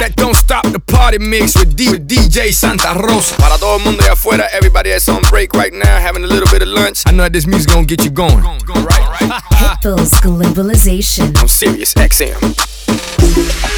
that don't stop the party mix with, D- with DJ Santa Rosa. Para todo el mundo allá afuera, everybody that's on break right now, having a little bit of lunch. I know that this music gonna get you going. Pitbull's globalization. I'm Sirius XM.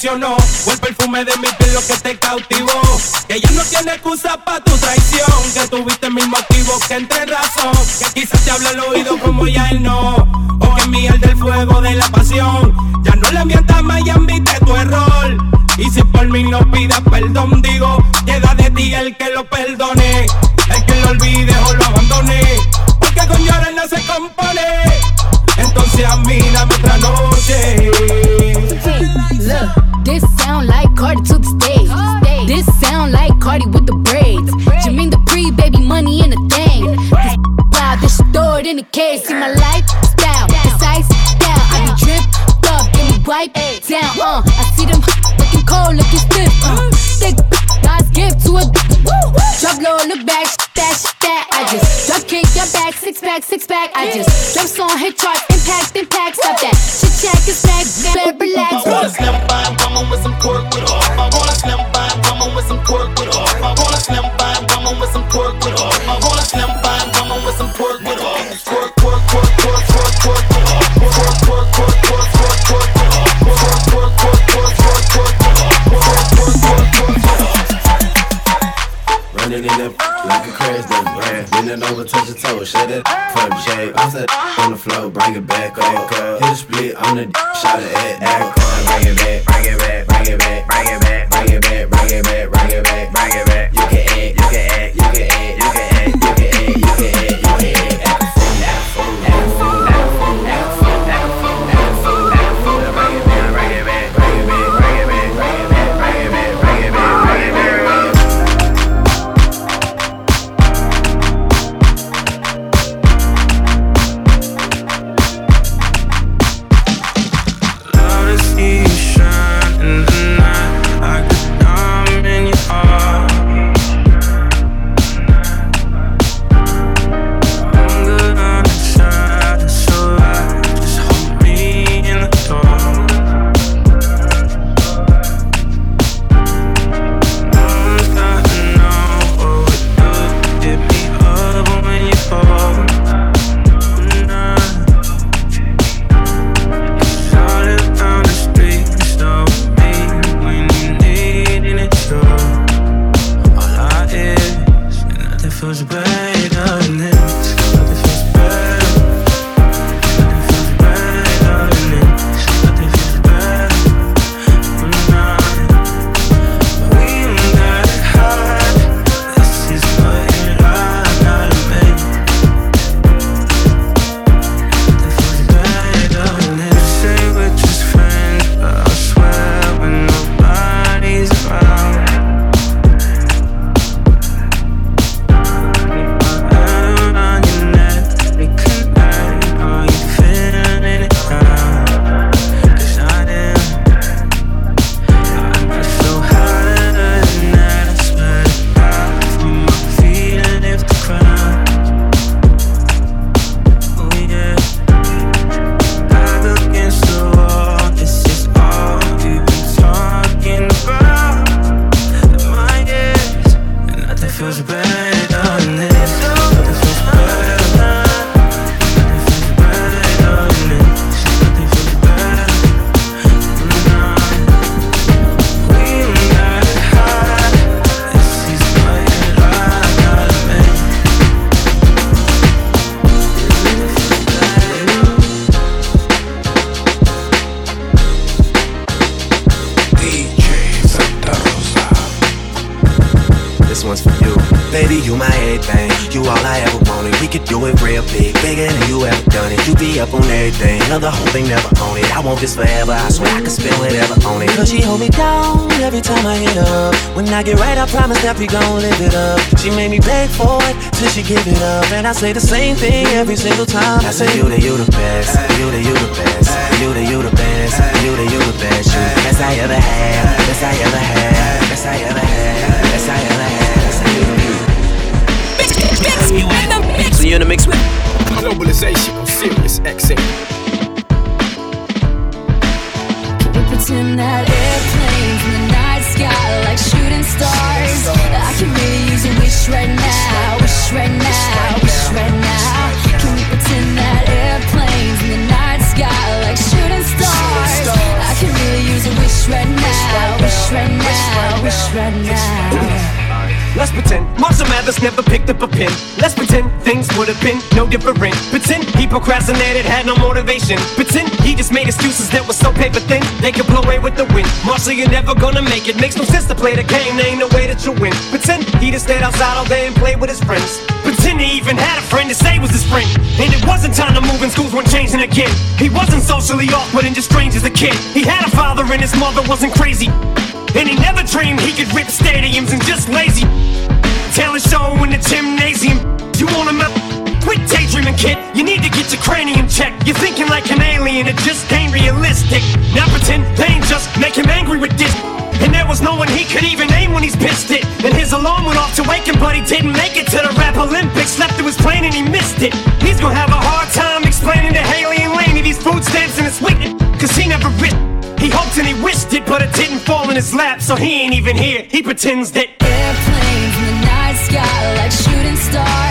Traicionó. El perfume de mi piel lo que te cautivó. Que ya no tiene excusa para tu traición. Que tuviste el mismo motivo que entre razón. Que quizás te habla al oído como ya él no. O que miel del fuego de la pasión. Ya no le mientas más y admite tu error. Y si por mí no pidas perdón, digo, queda de ti el que lo perdone. El que lo olvide o lo abandone. Porque con llorar no se compone. Entonces a mí dame otra noche. This sound like Cardi to the stage. This sound like Cardi with the braids. Jermaine the pre baby money in a thing. This wild, this stored in a case. See my lifestyle, Drop kick your back, six pack, six pack. I just drop song, hit charts, impact, impact. Stop that. Chit chat, get back, better relax. I want a slim fine woman with some pork Bending over, touch your toe, shut it from shape. I said on the floor, bring it back up. Hit a split on the shot it at. Bring it back, bring it back, bring it back, bring it back, bring it back, bring it back, bring it back, up. Me beg for it till she give it up. And I say the same thing every single time. I say, You the, you the best, you the, you the best, you the, you the best, you the, you the best, you. The best I ever had, best I ever had, best I ever had, best I ever had. Best I ever had. So you're in the mix with Globalization. On Sirius XM. Can we pretend that airplanes in the night sky like shooting stars? I can really use a wish right now, wish right now, wish right now. Can we pretend that airplanes in the night sky like shooting stars? I can really use a wish right now, wish right now, wish right now. Let's pretend Marshall Mathers never picked up a pen. Let's pretend things would have been no different. Pretend he procrastinated, had no motivation. Pretend he just made excuses that were so paper thin they could blow away with the wind. Marshall, you're never gonna make it. Makes no sense to play the game. There ain't no way that you win. Pretend he just stayed outside all day and played with his friends. Pretend he even had a friend to say was his friend. And it wasn't time to move and schools weren't changing again. He wasn't socially awkward and just strange as a kid. He had a father and his mother wasn't crazy. And he never dreamed he could rip stadiums and just lazy. Talent show in the gymnasium. You want him out? Quit daydreaming, kid. You need to get your cranium checked. You're thinking like an alien, it just ain't realistic. Now pretend pain just make him angry with this. And there was no one he could even name when he's pissed it. And his alarm went off to wake him, but he didn't make it to the rap Olympics. Slept through his plane and he missed it. He's gonna have a hard time explaining to Hailie and Lainie these food stamps and it's wicked. Cause he never writ. He hoped and he wished it, but it didn't fall in his lap, so he ain't even here. He pretends that Airplanes in the night sky like shooting stars.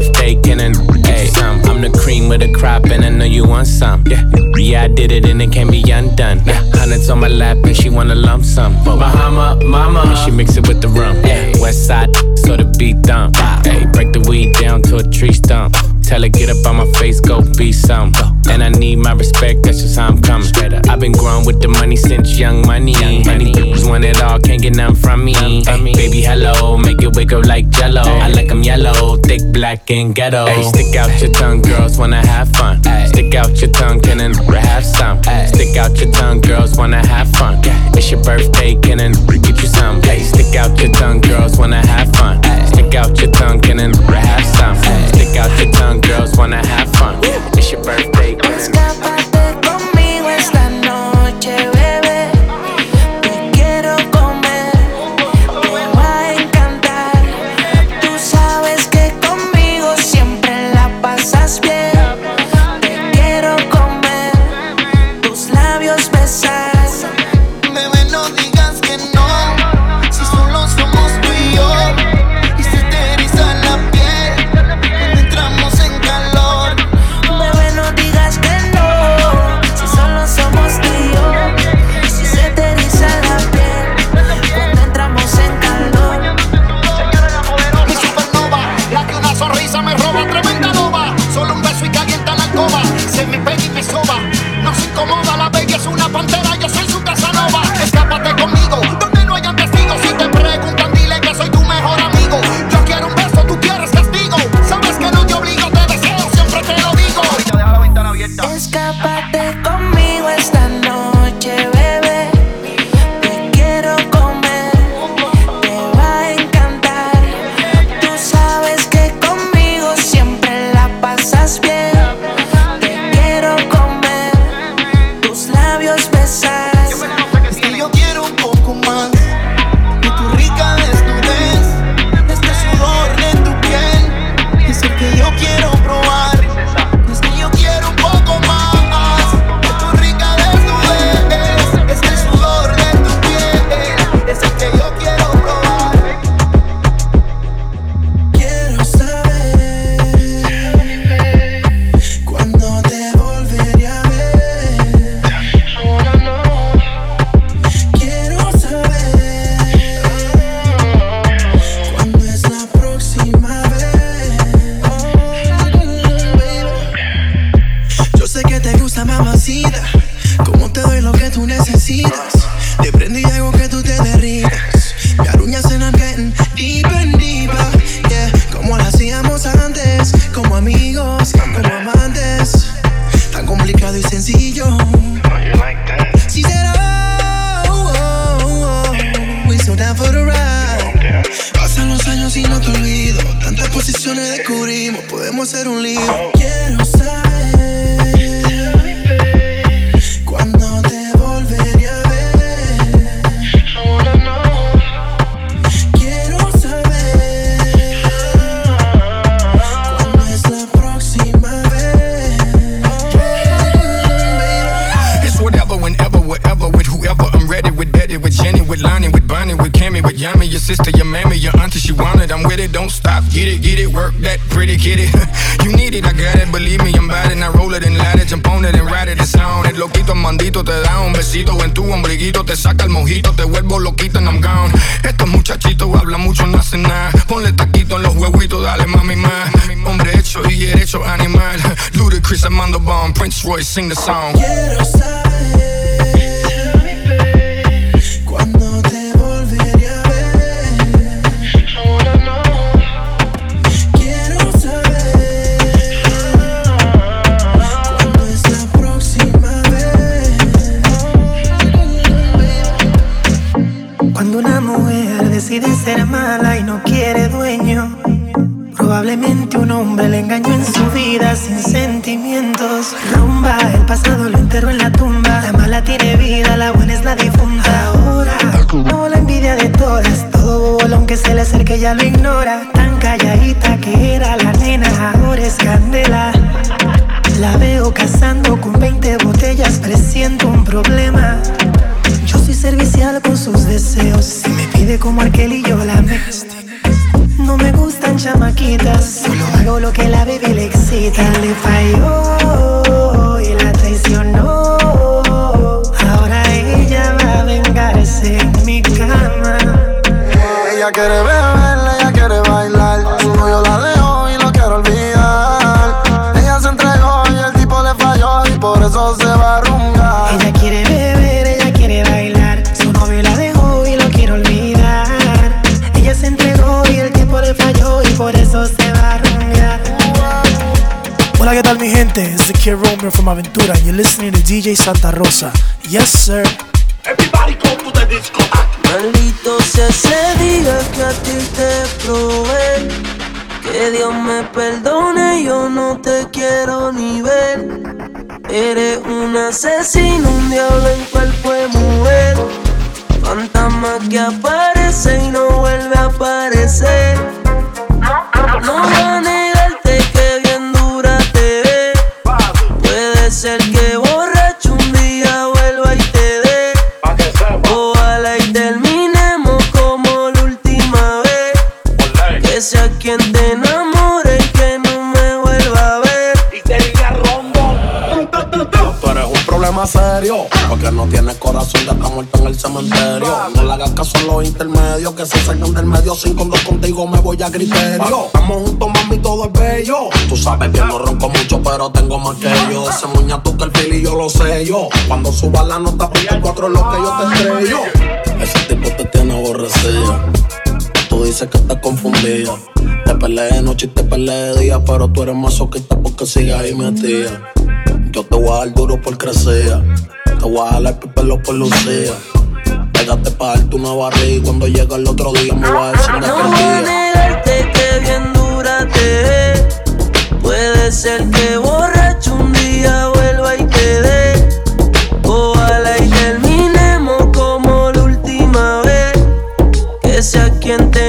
Birthday? I'm the cream with a crop, and I know you want some. Yeah, yeah, I did it, and it can't be undone. Yeah, hundreds on my lap, and she wanna lump some. Bahama, mama, she mix it with the rum. Yeah, West side, so the beat dump. Break the weed down to a tree stump. Tell her get up on my face, go be some. And I need my respect, that's just how I'm coming. I've been growing with the money since young money. Money bitches want it all, can't get none from me. Ay, baby, hello, make it wiggle like jello. I like them yellow, thick, black, and ghetto. Ay, stick out your tongue, girls wanna have fun. Stick out your tongue, can and have some. Stick out your tongue, girls wanna have fun. It's your birthday, can and get you some. Ay, stick out your tongue, girls wanna have fun. Stick out your tongue, can and have some. Stick out your tongue, girls wanna have fun. It's your birthday, can sister, your mammy, your auntie. She want it, I'm with it. Don't stop, get it, get it, work that pretty kitty. you need it, I got it. Believe me, I'm bad and I roll it and light it, jump on it and ride it. It's on it. Loquito, mandito, te da un besito en tu ombliguito, te saca el mojito, te vuelvo loquito and I'm gone. Estos muchachitos hablan mucho, no hacen nada. Ponle taquito en los huevitos, dale mami más. Hombre hecho y derecho animal. Ludacris, Armando Bomb, Prince Royce, sing the song. Quiero saber mala y no quiere dueño. Probablemente un hombre le engañó en su vida sin sentimientos. Rumba, el pasado lo enterró en la tumba. La mala tiene vida, la buena es la difunta. Ahora, no la envidia de todas. Todo bobo, aunque se le acerque, ya lo ignora. Tan calladita que era la nena, ahora es candela. La veo cazando con 20 botellas, presiento un problema. Servicial con sus deseos. Si me pide como aquel y yo la me. No me gustan chamaquitas, solo hago lo que la baby le excita. Le falló Kid Romeo from Aventura, and you're listening to DJ Santa Rosa. Yes, sir. Everybody go to the disco. Maldito sea ese día que a ti te probé. Que Dios me perdone, yo no te quiero ni ver. Eres un asesino, un diablo en cuerpo de mujer. Fantasma que aparece y no vuelve a aparecer. No voy porque no tienes corazón, ya está muerto en el cementerio. No le hagas caso a los intermedios, que se salgan del medio. Sin con dos contigo me voy a criterio. Estamos juntos, mami, todo es bello. Tú sabes que no ronco mucho, pero tengo más que yo. Ese muña que el fili yo lo sé yo. Cuando suba la nota, pide cuatro es lo que yo te estrello. Ese tipo te tiene aborrecido. Tú dices que estás confundida. Te peleé de noche y te peleé de día, pero tú eres masoquista porque sigues ahí metida. Yo te voy a dar duro por crecer. Te voy a jalar el pelo por lucía. Pégate pa' darte una barriga cuando llega el otro día me voy a decir de No voy a negarte que bien dura te. Puede ser que borracho un día vuelva y te dé. Ojalá y terminemos como la última vez. Que sea quien te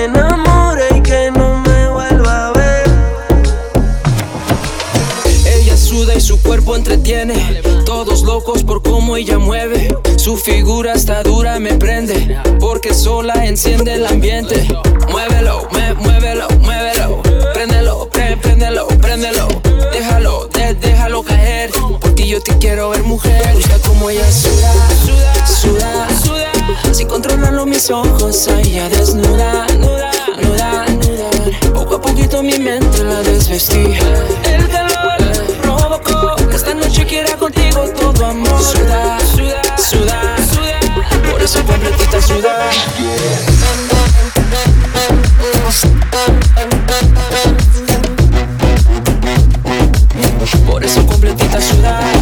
cuerpo entretiene. Todos locos por cómo ella mueve. Su figura está dura, me prende. Porque sola enciende el ambiente. Muévelo, me, muévelo, muévelo. Préndelo, pre, préndelo, préndelo. Déjalo, de- déjalo caer. Porque yo te quiero ver mujer. Gusta como ella suda, suda, suda. Si controlan mis ojos, ella desnuda, nuda, nuda, nuda. Poco a poquito mi mente la desvestí. El calor amor. Suda, suda, suda, suda. Por eso completita suda. Por eso completita suda.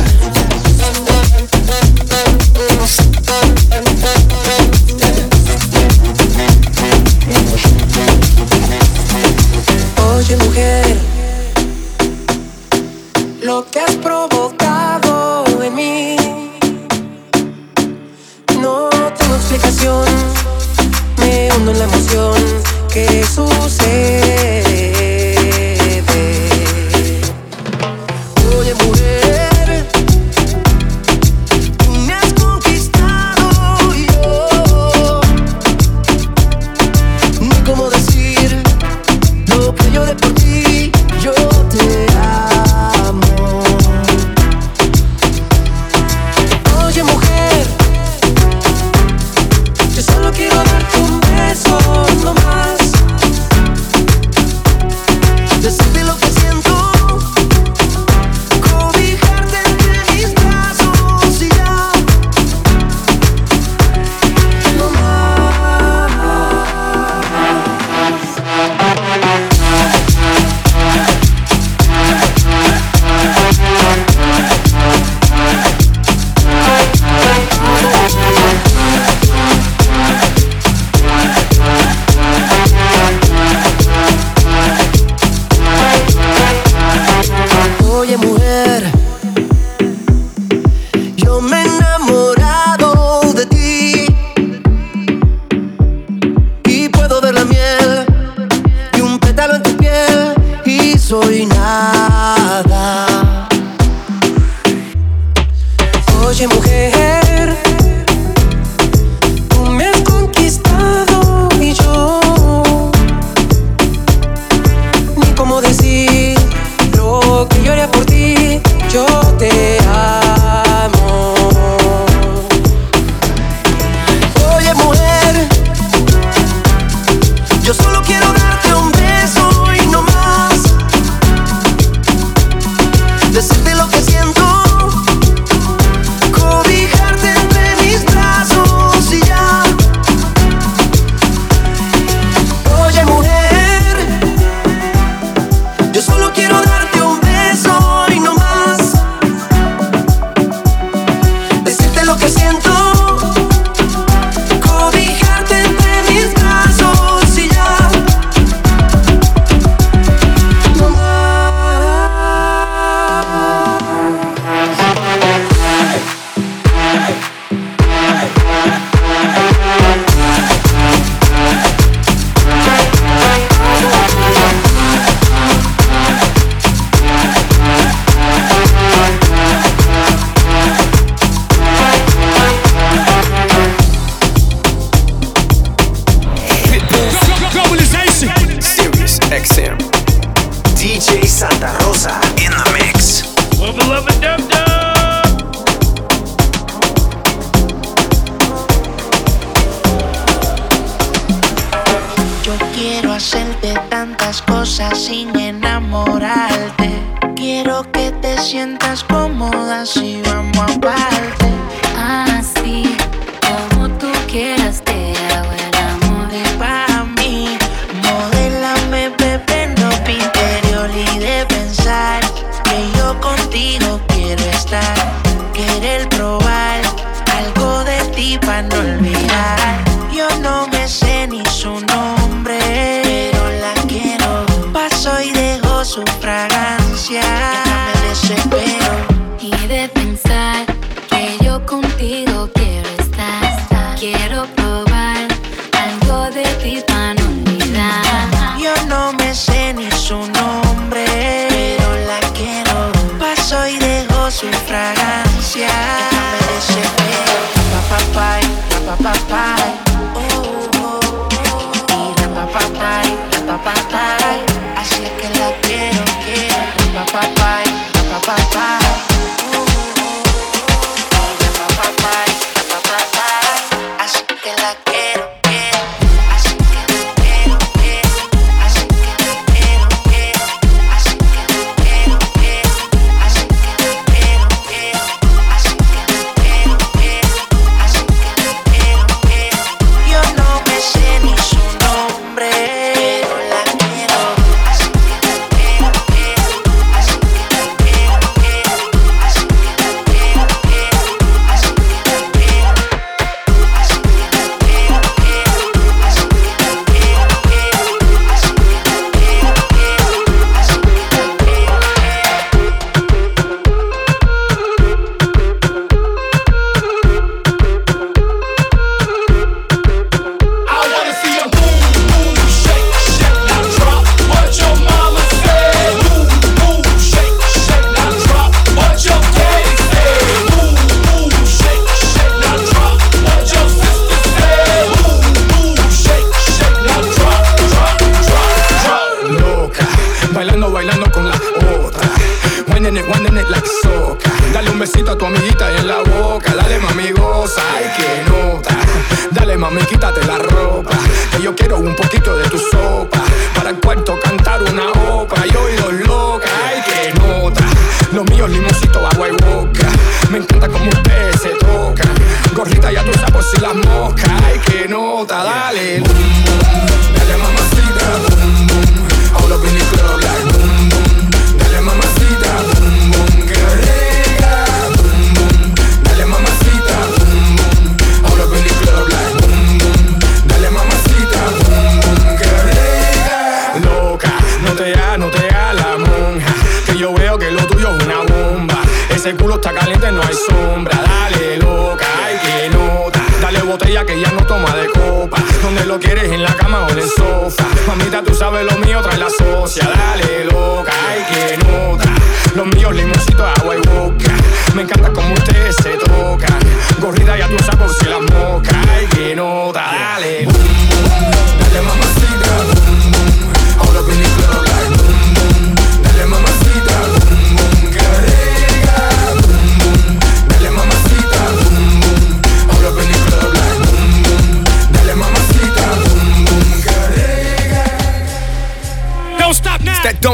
Connection.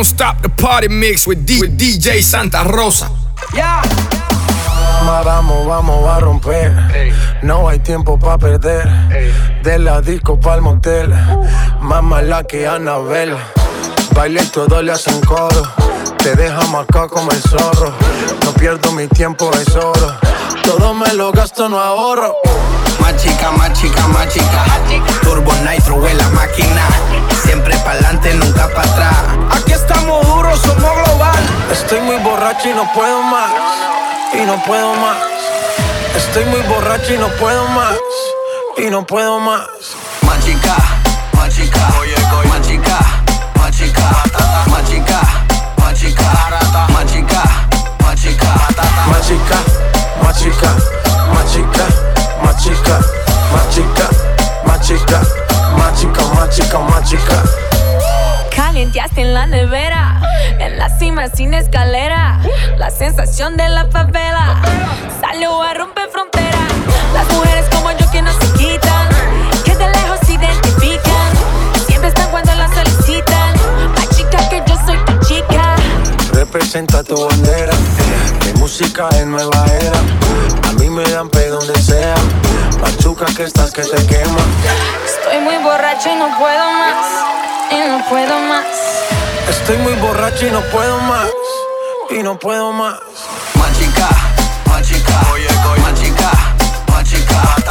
Don't stop the party mix with, DJ Santa Rosa. Yeah. Vamos, vamos a romper. No hay tiempo pa perder. De la disco pa'l motel. Más mala que Anabel. Baile y todo le hacen coro. Te deja marcado como el zorro. No pierdo mi tiempo, es oro. Todo me lo gasto, no ahorro. Más chica, más chica, más chica. Turbo Nitro en la máquina. Siempre pa'lante, nunca para atrás. Aquí estamos duros, somos global. Estoy muy borracho y no puedo más. Y no puedo más. Estoy muy borracho y no puedo más. Y no puedo más. Más chica, más chica. Más chica, más chica. Más chica, más chica. Más chica, más chica. Más chica, más chica. Más chica más chica, más chica, más chica. Calienteaste en la nevera, en la cima sin escalera, la sensación de la favela salió a romper fronteras. Las mujeres como yo que no se quitan, que de lejos se identifican, siempre están cuando la solicitan. La chica que yo soy tu chica. Representa tu bandera, mi música es nueva era, a mí me dan pe donde sea azúcar que estás que se quema. Estoy muy borracho y no puedo más. Y no puedo más. Estoy muy borracho y no puedo más. Y no puedo más. Machica, machica. Oye, oye. Machica, machica.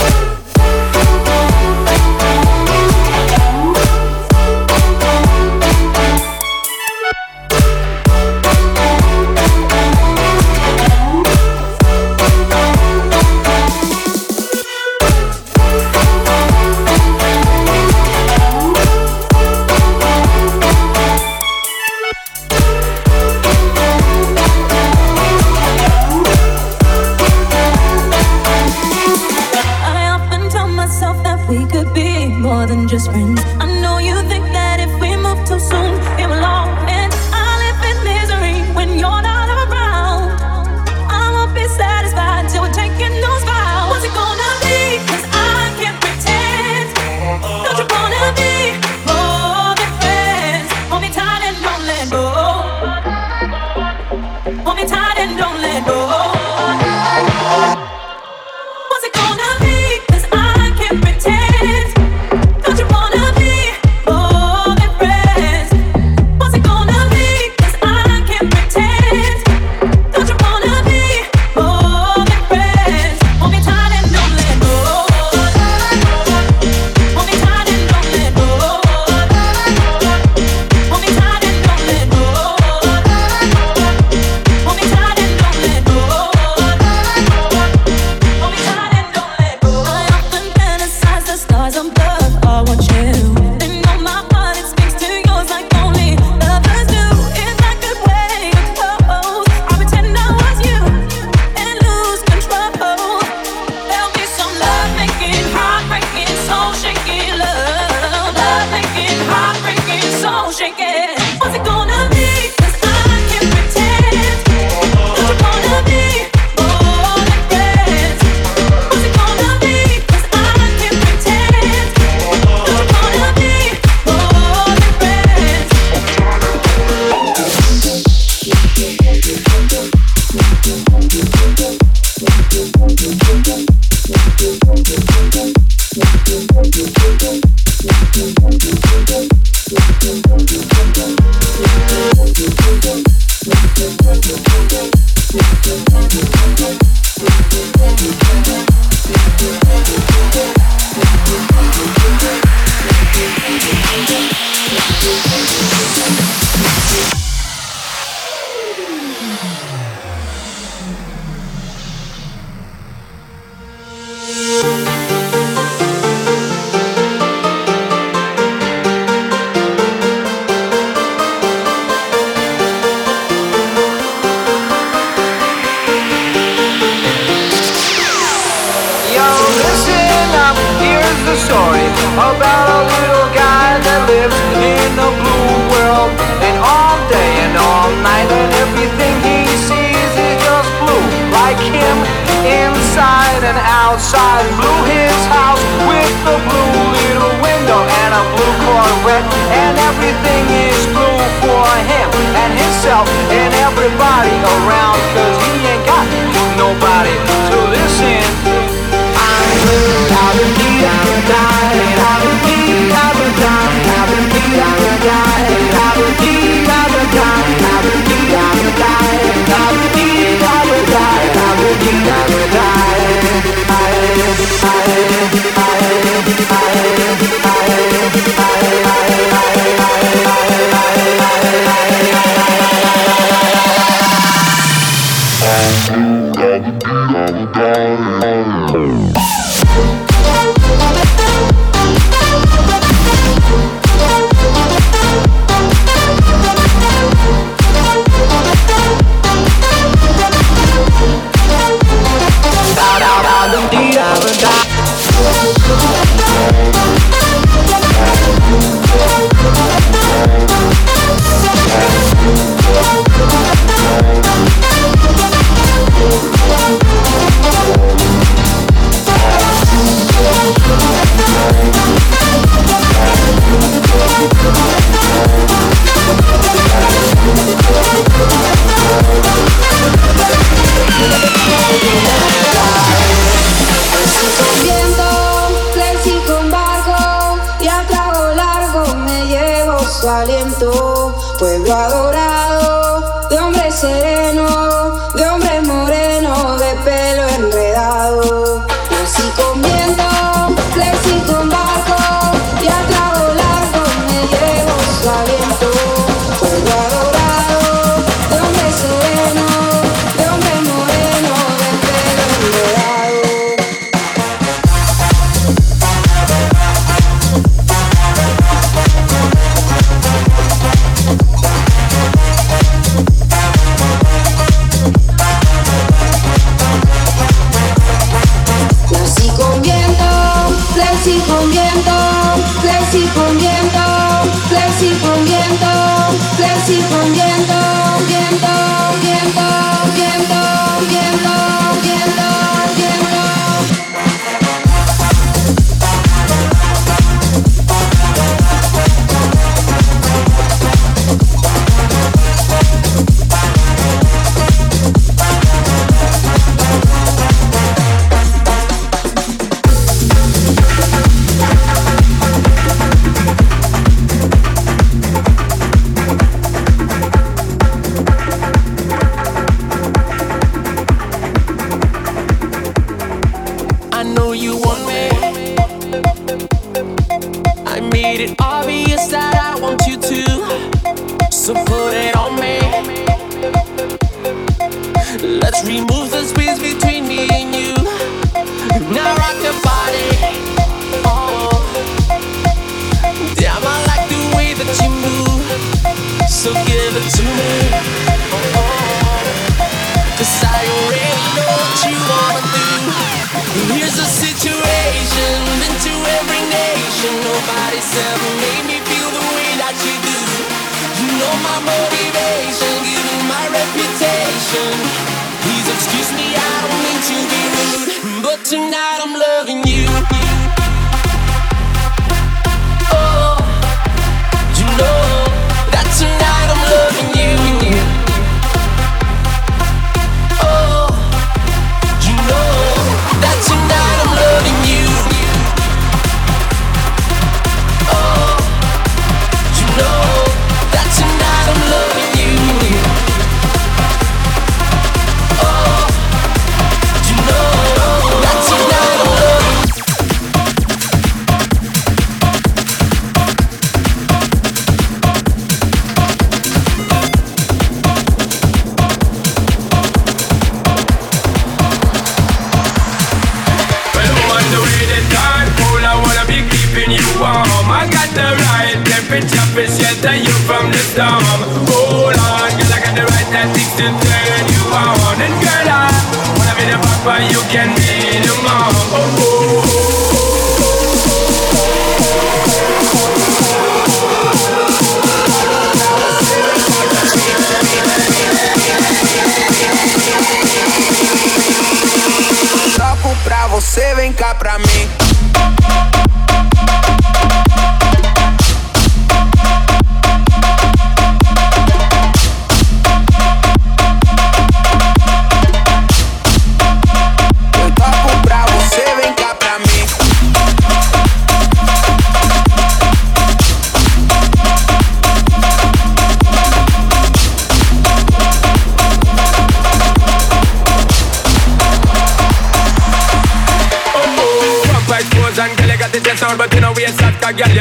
And outside. Blue his house with a blue little window and a blue Corvette. And everything is blue for him and himself and everybody around. Cause he ain't got nobody to listen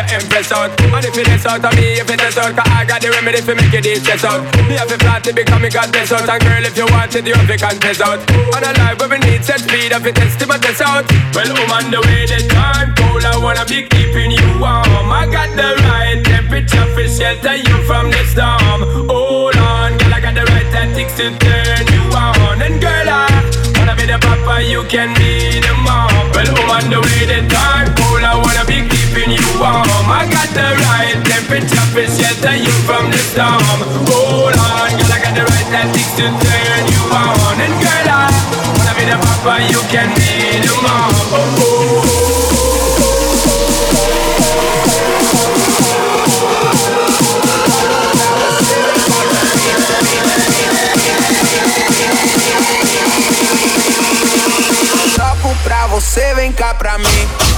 soft, cause girl, you impress out. And if it is out of me, if it is out Cause I got the remedy for you this chest out. Me have a flat to become me got this out. And girl, if you want it, you have to confess out. On a life where we need set speed If it test to my test out. Well, I'm on the way, the time cold I wanna be keeping you warm. I got the right temperature for shelter you from the storm. Hold on, girl, I got the right tactics to turn you on. And girl, I wanna be the papa, you can be the mom. Well, I'm on the way, the time cold I wanna be keeping you warm I got the right temperature for shelter you from the storm Hold on, girl, I got the right tactics to turn you on And girl, I wanna be the papa, you can be the mom oh, oh. Toco pra você, vem cá pra mim.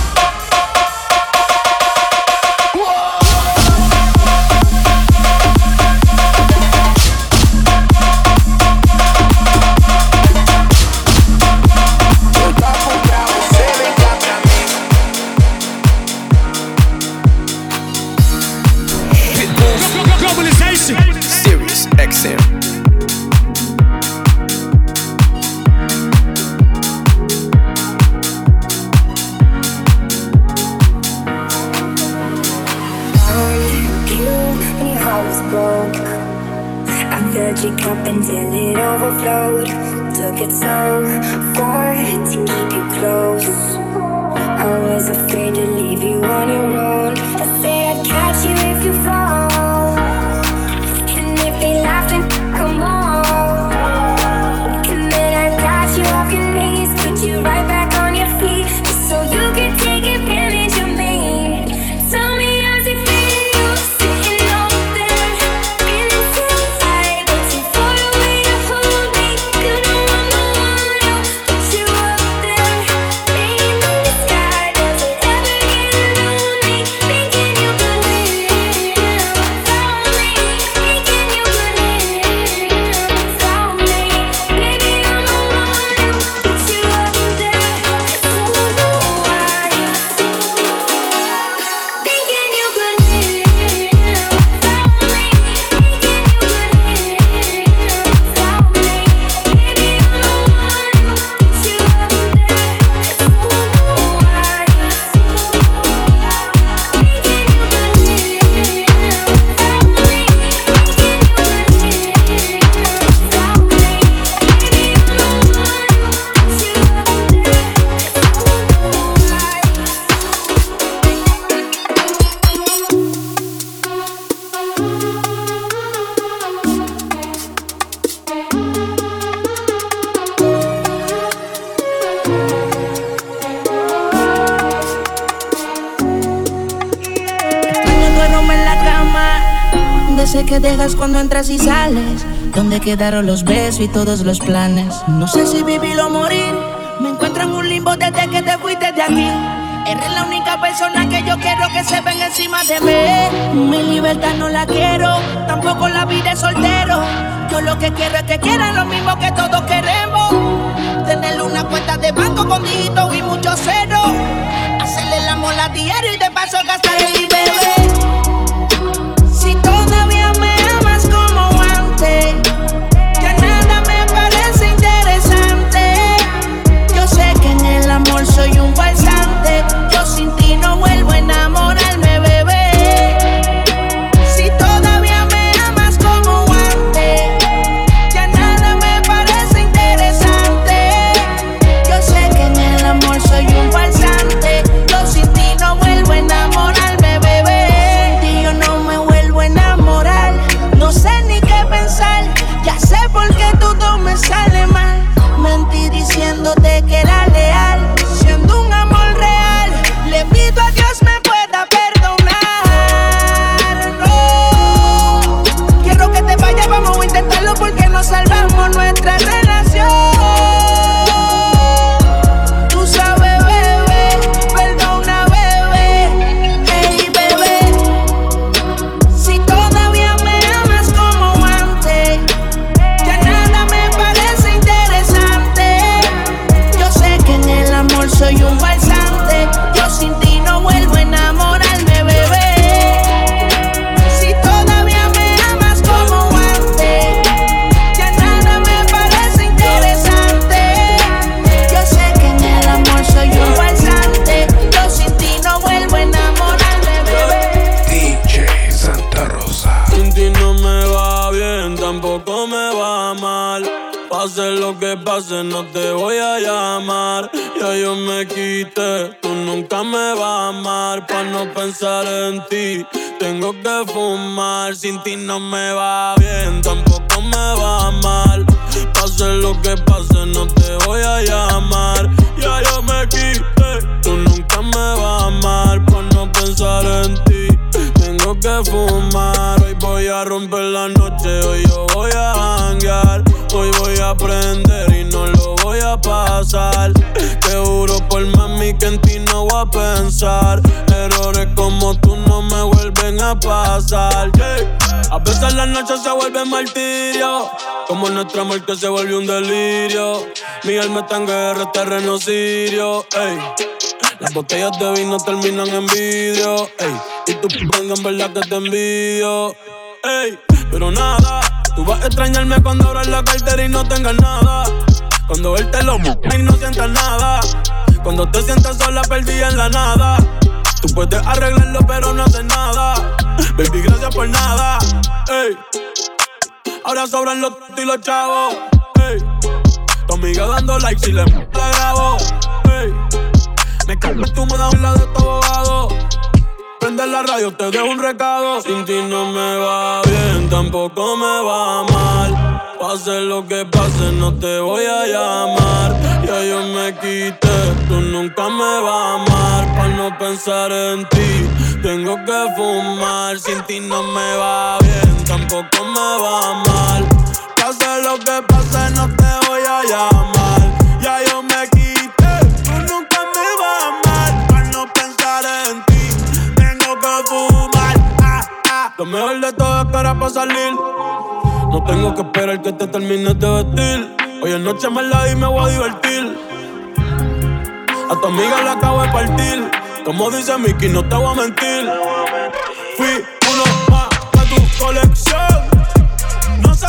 quedaron los besos y todos los planes. No sé si vivir o morir. Me encuentro en un limbo desde que te fuiste de aquí. Eres la única persona que yo quiero que se ven encima de mí. Mi libertad no la quiero, tampoco la vida de soltero. Yo lo que quiero es que quieran lo mismo que todos queremos. Tener una cuenta de banco con dígitos y muchos ceros. Hacerle la mola diario y de Hoy voy a romper la noche, hoy yo voy a hangar. Hoy voy a aprender y no lo voy a pasar. Te juro por mami que en ti no voy a pensar. Errores como tú no me vuelven a pasar. Yeah. A veces la noche se vuelve martirio. Como nuestra muerte se volvió un delirio. Mi alma está en guerra, terreno sirio. Ey. Las botellas de vino terminan en vidrio, ey. Y tu venga en verdad que te envidio, ey. Pero nada, tú vas a extrañarme cuando abras la cartera y no tengas nada. Cuando él te lo y no sientas nada. Cuando te sientas sola, perdida en la nada. Tú puedes arreglarlo, pero no haces nada. Baby, gracias por nada. Ey. Ahora sobran los y los chavos. Ey. Tu amiga dando likes y le la grabo. Me cago en tu mano la de tu abogado. Prende la radio, te dejo un recado. Sin ti no me va bien, tampoco me va mal. Pase lo que pase, no te voy a llamar. Ya yo me quité, tú nunca me vas a amar. Para no pensar en ti, tengo que fumar. Sin ti no me va bien, tampoco me va mal. Pase lo que pase, no te voy a llamar. Lo mejor de todo es que para salir. No tengo que esperar que te termines de vestir. Hoy en noche me la y me voy a divertir. A tu amiga la acabo de partir. Como dice Mickey, no te voy a mentir. Fui uno más a tu colección. No sé,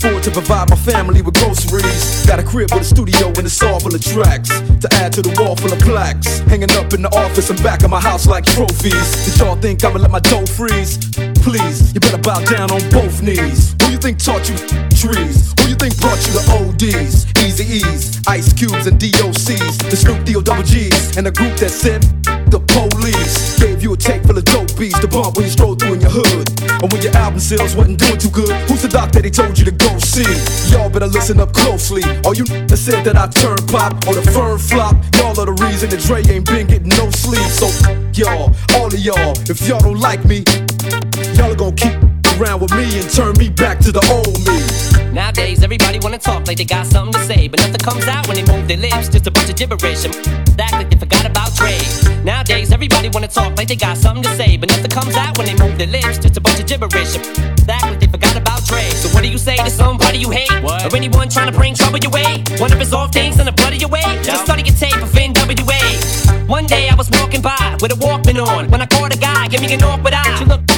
afford to provide my family with groceries. Got a crib with a studio and a saw full of tracks to add to the wall full of plaques. Hanging up in the office and back of my house like trophies. Did y'all think I'ma let my dough freeze? Please, you better bow down on both knees. Who you think taught you trees? Who you think brought you the ODs? Eazy-E's, Ice Cubes, and DOCs. The Snoop D-O double G's. And the group that sent the police. Gave you a tape full of dope beats to bump when you stroll through in your hood. And when your album sales wasn't doing too good, who's the doc that he told you to go see? Y'all better listen up closely. All you that said that I turn pop or the firm flop, y'all are the reason that Dre ain't been getting no sleep. So, y'all, all of y'all, if y'all don't like me, y'all are gonna keep around with me and turn me back to the old me. Nowadays, everybody wanna talk like they got something to say, but nothing comes out when they move their lips. Just a bunch of gibberish and act like they forgot about Dre. Nowadays, everybody wanna talk like they got something to say, but nothing comes out when they move their lips. Just a bunch of gibberish act like they forgot about Dre. So what do you say to somebody you hate, or anyone trying to bring trouble your way? One of his off things in the blood of your way. Just study your tape of NWA. One day I was walking by with a Walkman on when I caught a guy, give me an awkward eye. She looked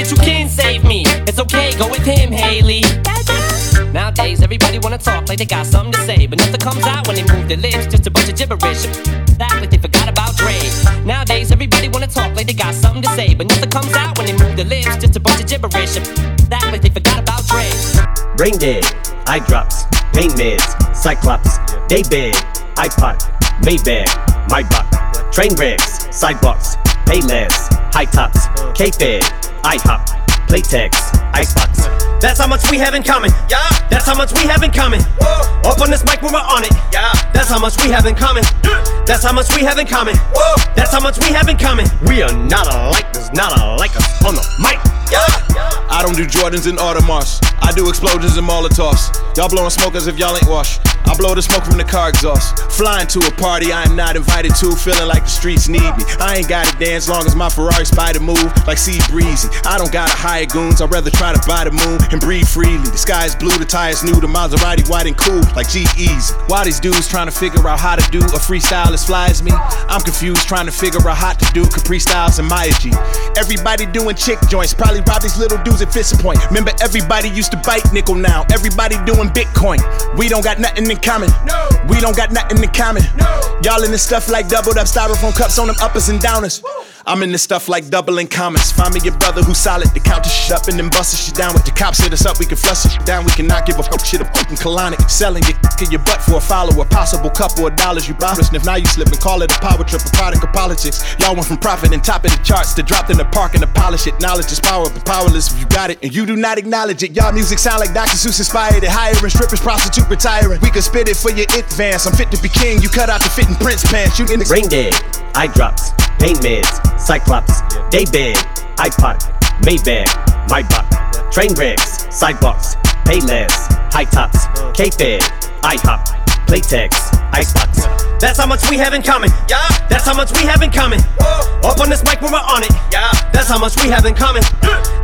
That you can save me. It's okay, go with him, Hailie. Nowadays, everybody wanna talk like they got something to say, but nothing comes out when they move their lips. Just a bunch of gibberish. Act like they forgot about Dre. Nowadays, everybody wanna talk like they got something to say, but nothing comes out when they move their lips. Just a bunch of gibberish. Act like they forgot about Dre. Brain dead, eye drops, pain meds, cyclops, day bed, iPod, Maybach, my buck, train wrecks, sidewalks, pay less, high tops, K-Fed, IHOP, Playtex, Icebox. That's how much we have in common. Yeah. That's how much we have in common. Whoa. Up on this mic when we're on it. Yeah. That's how much we have in common. That's how much we have in common. That's how much we have in common. We are not alike, there's not alike us on the mic. Yeah. I don't do Jordans and Audemars. I do explosions and Molotovs. Y'all blowing smoke as if y'all ain't washed. I blow the smoke from the car exhaust. Flying to a party I am not invited to, feeling like the streets need me. I ain't gotta dance long as my Ferrari spider move like Sea Breezy. I don't gotta hire goons, I'd rather try to buy the moon and breathe freely. The sky is blue, the tires new, the Maserati white and cool like G Easy. Why these dudes trying to figure out how to do a freestyle fly as me? I'm confused trying to figure out how to do Capri Styles and Maya G. Everybody doing chick joints, probably rob these little dudes at Fist Point. Remember, everybody used to bite nickel now. Everybody doing Bitcoin. We don't got nothing in common. No. We don't got nothing in common. Y'all in this stuff like doubled up styrofoam cups on them uppers and downers. I'm in this stuff like doubling commas. Find me your brother who's solid to count this shit up and then bust this shit down with the cops. Hit us up, we can flush shit down. We cannot give a fuck shit a fucking colonic. Selling your in your butt for a follower, possible couple of dollars you bounce. And if now you slip and call it a power trip, a product of politics. Y'all went from profit and top of the charts to dropped in the park and to polish it. Knowledge is power, but powerless if you got it and you do not acknowledge it. Y'all music sound like Dr. Seuss inspired it. Hiring strippers, prostitute retiring. We could spit it for your advance. I'm fit to be king. You cut out the fitting Prince pants. You the Brain dead, eye drops, pain meds, cyclops, day bed, iPod, Maybach, my buck, train wrecks, sidewalks, payless, high tops, K-Fed, IHOP, Playtex, icebox. That's how much we have in common. Yeah. That's how much we have in common. Whoa. Up on this mic when we're on it. Yeah. That's how much we have in common.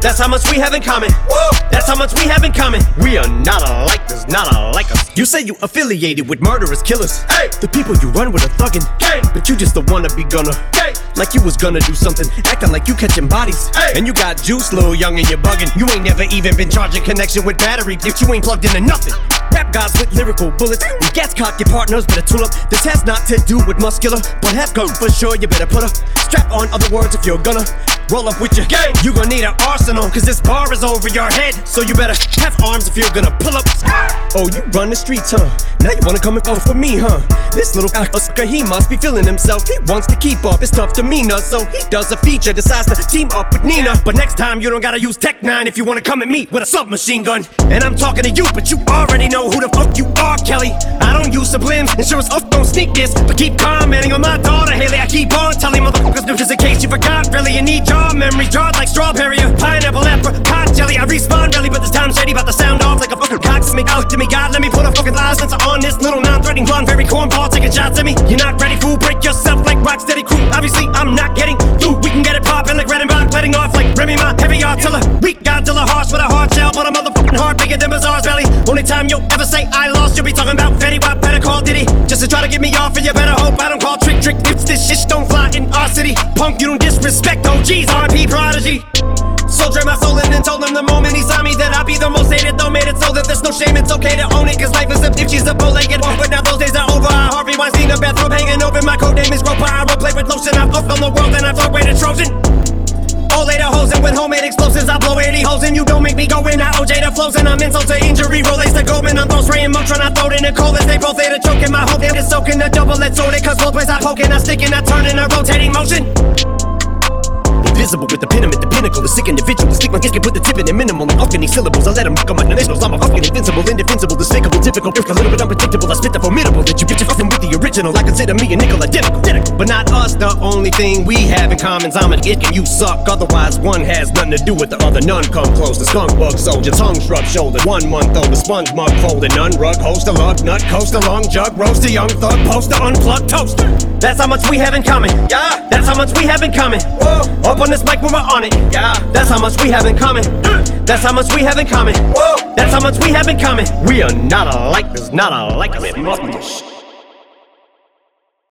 That's how much we have in common. Whoa. That's how much we have in common. We are not alike, there's not alike us. You say you affiliated with murderous killers. Hey. The people you run with are thuggin'. Gang. But you just the wanna be gunner. Hey. Like you was gonna do something, acting like you catching bodies. Hey. And you got juice, little young, and you're bugging. You ain't never even been charging connection with battery if you ain't plugged into nothing. Rap guys with lyrical bullets. You gas cock your partners, better tool up. This has not to do with muscular, but have gun for sure. You better put a strap on. Other words, if you're gonna roll up with your gang, you gonna need an arsenal. Cause this bar is over your head. So you better have arms if you're gonna pull up. Ah. Oh, you run the streets, huh? Now you wanna come and off for me, huh? This little sucker, he must be feeling himself. He wants to keep up. It's tough to us, so he does a feature, decides to team up with Nina. But next time you don't gotta use Tech 9 if you wanna come at me with a submachine gun. And I'm talking to you, but you already know who the fuck you are, Kelly. I don't use sublims, as fuck don't sneak this. But keep commenting on my daughter, Hailie. I keep on telling motherfuckers new just in case you forgot, really. You need your memory jarred like strawberry or pineapple, apricot jelly. I respawn really, but this time shady about to sound off like a fucking cocksmith. Out to me, God, let me put a fucking license on this little non-threatening blonde, very cornball taking shots at me. You're not ready, fool. Break yourself like Rock Steady Crew. Obviously, I'm not getting you. We can get it poppin' like red and black, letting off like Remy Ma. Heavy artiller, weak Godzilla, harsh with a hard shell, but a motherfucking heart bigger than Bazaar's belly. Only time you'll ever say I lost, you'll be talking about Fetty Wap, better call Diddy. Just to try to get me off, and you better hope I don't call trick trick. This shit don't fly in our city, punk, you don't disrespect OGs, RP Prodigy. Soldier my soul in and told him the moment he saw me that I'd be the most hated. Though made it so that there's no shame, it's okay to own it. Cause life is a if she's a bow. But now those days are over. I Harvey Weinstein, a bathrobe hanging over. My code name is Groper. I roleplay with lotion. I've up on the world and I've upgraded Trojan. All later hoes with homemade explosives, I blow 80 holes and you don't make me go in. I OJ the flows and I'm insult to injury. Relates to Goldman, I'm throw spraying Motron. I throw it in the coldest. They both later choking. My hope is soaking the double let's it. Cause both ways I poking, I stick and I turn in a rotating motion. Invisible with the pinnacle, the pinnacle, the sick individual. Stick my can put the tip in it minimal. And fucking these syllables, I let them come on initials. I'm a fucking invincible, indefensible, despicable, difficult, a little bit unpredictable. I spit the formidable that you bitches fucking with the original. I consider me a nickel identical, identical. But not us, the only thing we have in common is I'm an ick and you suck. Otherwise, one has nothing to do with the other. None come close. The skunk bug soldier, tongue shrub shoulder. One month old, the sponge mug folded. None rug, host a lug, nut, coast a long jug, roast a young thug, poster, unplugged toaster. That's how much we have in common. Yeah. That's how much we have in common. Whoa. Up on this mic when we're on it. Yeah. That's how much we have in common. Mm. That's how much we have in common. Whoa. That's how much we have in common. We are not alike. There's not alike us.